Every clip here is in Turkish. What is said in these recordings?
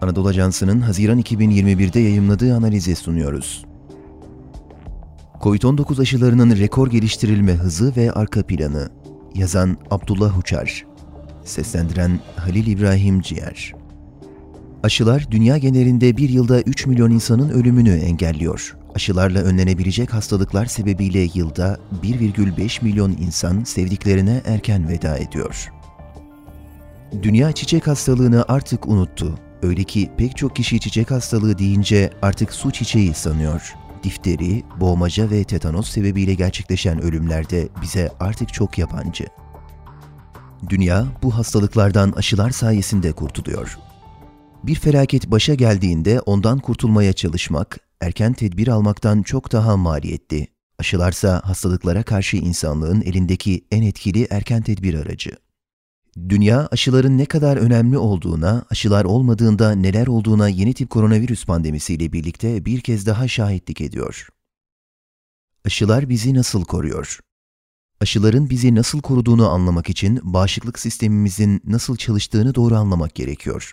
Anadolu Ajansı'nın Haziran 2021'de yayımladığı analizi sunuyoruz. Covid-19 aşılarının rekor geliştirilme hızı ve arka planı. Yazan Abdullah Uçar. Seslendiren Halil İbrahim Ciğer. Aşılar dünya genelinde bir yılda 3 milyon insanın ölümünü engelliyor. Aşılarla önlenebilecek hastalıklar sebebiyle yılda 1,5 milyon insan sevdiklerine erken veda ediyor. Dünya çiçek hastalığını artık unuttu. Öyle ki pek çok kişi çiçek hastalığı deyince artık su çiçeği sanıyor. Difteri, boğmaca ve tetanos sebebiyle gerçekleşen ölümler de bize artık çok yabancı. Dünya bu hastalıklardan aşılar sayesinde kurtuluyor. Bir felaket başa geldiğinde ondan kurtulmaya çalışmak, erken tedbir almaktan çok daha maliyetli. Aşılarsa hastalıklara karşı insanlığın elindeki en etkili erken tedbir aracı. Dünya aşıların ne kadar önemli olduğuna, aşılar olmadığında neler olduğuna yeni tip koronavirüs pandemisiyle birlikte bir kez daha şahitlik ediyor. Aşılar bizi nasıl koruyor? Aşıların bizi nasıl koruduğunu anlamak için bağışıklık sistemimizin nasıl çalıştığını doğru anlamak gerekiyor.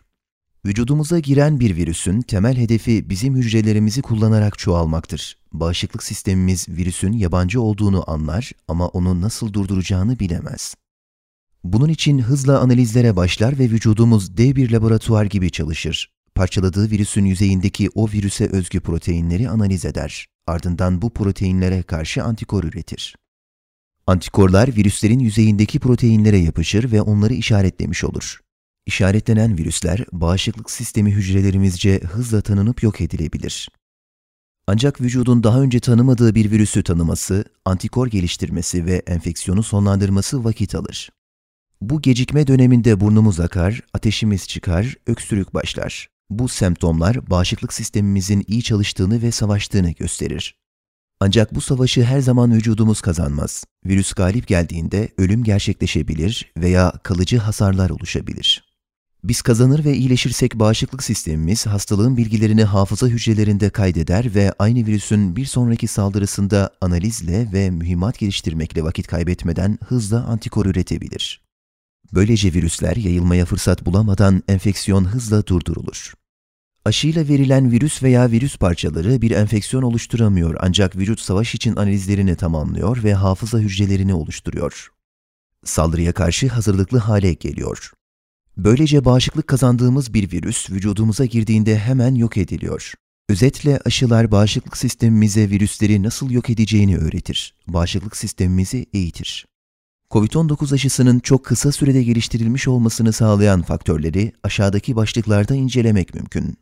Vücudumuza giren bir virüsün temel hedefi bizim hücrelerimizi kullanarak çoğalmaktır. Bağışıklık sistemimiz virüsün yabancı olduğunu anlar ama onu nasıl durduracağını bilemez. Bunun için hızla analizlere başlar ve vücudumuz dev bir laboratuvar gibi çalışır. Parçaladığı virüsün yüzeyindeki o virüse özgü proteinleri analiz eder. Ardından bu proteinlere karşı antikor üretir. Antikorlar virüslerin yüzeyindeki proteinlere yapışır ve onları işaretlemiş olur. İşaretlenen virüsler bağışıklık sistemi hücrelerimizce hızla tanınıp yok edilebilir. Ancak vücudun daha önce tanımadığı bir virüsü tanıması, antikor geliştirmesi ve enfeksiyonu sonlandırması vakit alır. Bu gecikme döneminde burnumuz akar, ateşimiz çıkar, öksürük başlar. Bu semptomlar bağışıklık sistemimizin iyi çalıştığını ve savaştığını gösterir. Ancak bu savaşı her zaman vücudumuz kazanmaz. Virüs galip geldiğinde ölüm gerçekleşebilir veya kalıcı hasarlar oluşabilir. Biz kazanır ve iyileşirsek bağışıklık sistemimiz hastalığın bilgilerini hafıza hücrelerinde kaydeder ve aynı virüsün bir sonraki saldırısında analizle ve mühimmat geliştirmekle vakit kaybetmeden hızla antikor üretebilir. Böylece virüsler yayılmaya fırsat bulamadan enfeksiyon hızla durdurulur. Aşıyla verilen virüs veya virüs parçaları bir enfeksiyon oluşturamıyor ancak vücut savaş için analizlerini tamamlıyor ve hafıza hücrelerini oluşturuyor. Saldırıya karşı hazırlıklı hale geliyor. Böylece bağışıklık kazandığımız bir virüs vücudumuza girdiğinde hemen yok ediliyor. Özetle aşılar bağışıklık sistemimize virüsleri nasıl yok edeceğini öğretir. Bağışıklık sistemimizi eğitir. Covid-19 aşısının çok kısa sürede geliştirilmiş olmasını sağlayan faktörleri aşağıdaki başlıklarda incelemek mümkün.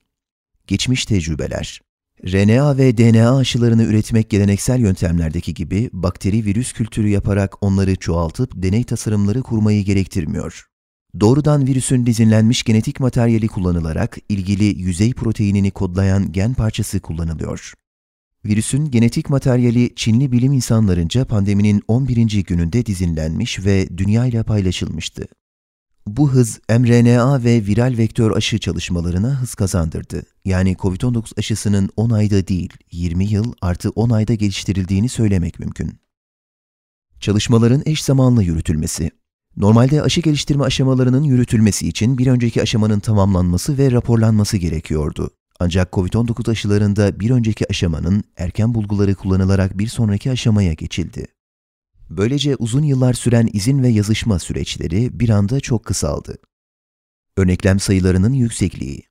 Geçmiş tecrübeler RNA ve DNA aşılarını üretmek geleneksel yöntemlerdeki gibi bakteri virüs kültürü yaparak onları çoğaltıp deney tasarımları kurmayı gerektirmiyor. Doğrudan virüsün dizinlenmiş genetik materyali kullanılarak ilgili yüzey proteinini kodlayan gen parçası kullanılıyor. Virüsün genetik materyali Çinli bilim insanlarınca pandeminin 11. gününde dizinlenmiş ve dünyayla paylaşılmıştı. Bu hız mRNA ve viral vektör aşı çalışmalarına hız kazandırdı. Yani COVID-19 aşısının 10 ayda değil, 20 yıl artı 10 ayda geliştirildiğini söylemek mümkün. Çalışmaların eş zamanlı yürütülmesi Normalde aşı geliştirme aşamalarının yürütülmesi için bir önceki aşamanın tamamlanması ve raporlanması gerekiyordu. Ancak COVID-19 aşılarında bir önceki aşamanın erken bulguları kullanılarak bir sonraki aşamaya geçildi. Böylece uzun yıllar süren izin ve yazışma süreçleri bir anda çok kısaldı. Örneklem sayılarının yüksekliği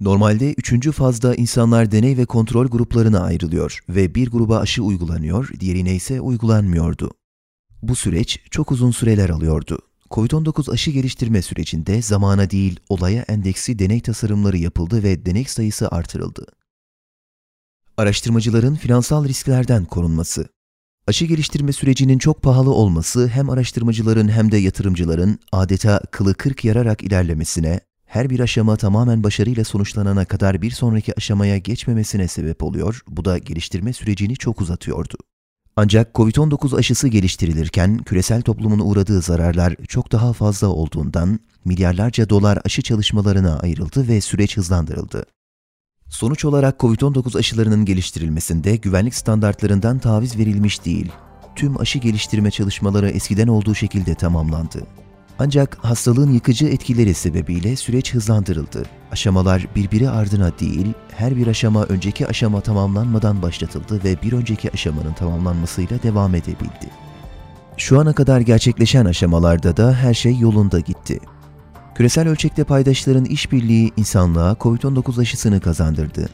Normalde üçüncü fazda insanlar deney ve kontrol gruplarına ayrılıyor ve bir gruba aşı uygulanıyor, diğerine ise uygulanmıyordu. Bu süreç çok uzun süreler alıyordu. COVID-19 aşı geliştirme sürecinde zamana değil olaya endeksi deney tasarımları yapıldı ve deney sayısı artırıldı. Araştırmacıların finansal risklerden korunması Aşı geliştirme sürecinin çok pahalı olması hem araştırmacıların hem de yatırımcıların adeta kılı kırk yararak ilerlemesine, her bir aşama tamamen başarıyla sonuçlanana kadar bir sonraki aşamaya geçmemesine sebep oluyor, bu da geliştirme sürecini çok uzatıyordu. Ancak COVID-19 aşısı geliştirilirken küresel toplumun uğradığı zararlar çok daha fazla olduğundan milyarlarca dolar aşı çalışmalarına ayrıldı ve süreç hızlandırıldı. Sonuç olarak COVID-19 aşılarının geliştirilmesinde güvenlik standartlarından taviz verilmiş değil. Tüm aşı geliştirme çalışmaları eskiden olduğu şekilde tamamlandı. Ancak hastalığın yıkıcı etkileri sebebiyle süreç hızlandırıldı. Aşamalar birbiri ardına değil, her bir aşama önceki aşama tamamlanmadan başlatıldı ve bir önceki aşamanın tamamlanmasıyla devam edebildi. Şu ana kadar gerçekleşen aşamalarda da her şey yolunda gitti. Küresel ölçekte paydaşların işbirliği insanlığa COVID-19 aşısını kazandırdı.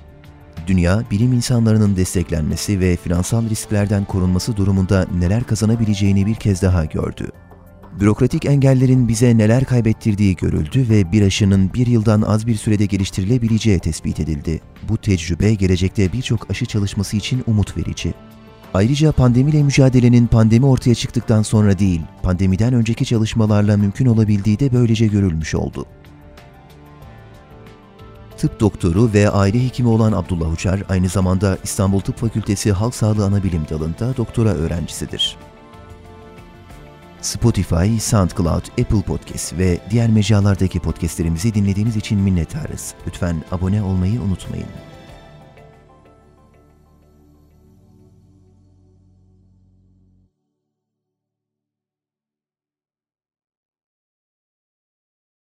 Dünya, bilim insanlarının desteklenmesi ve finansal risklerden korunması durumunda neler kazanabileceğini bir kez daha gördü. Bürokratik engellerin bize neler kaybettirdiği görüldü ve bir aşının bir yıldan az bir sürede geliştirilebileceği tespit edildi. Bu tecrübe gelecekte birçok aşı çalışması için umut verici. Ayrıca pandemiyle mücadelenin pandemi ortaya çıktıktan sonra değil, pandemiden önceki çalışmalarla mümkün olabildiği de böylece görülmüş oldu. Tıp doktoru ve aile hekimi olan Abdullah Uçar, aynı zamanda İstanbul Tıp Fakültesi Halk Sağlığı Anabilim Dalı'nda doktora öğrencisidir. Spotify, SoundCloud, Apple Podcast ve diğer mecralardaki podcastlerimizi dinlediğiniz için minnettarız. Lütfen abone olmayı unutmayın.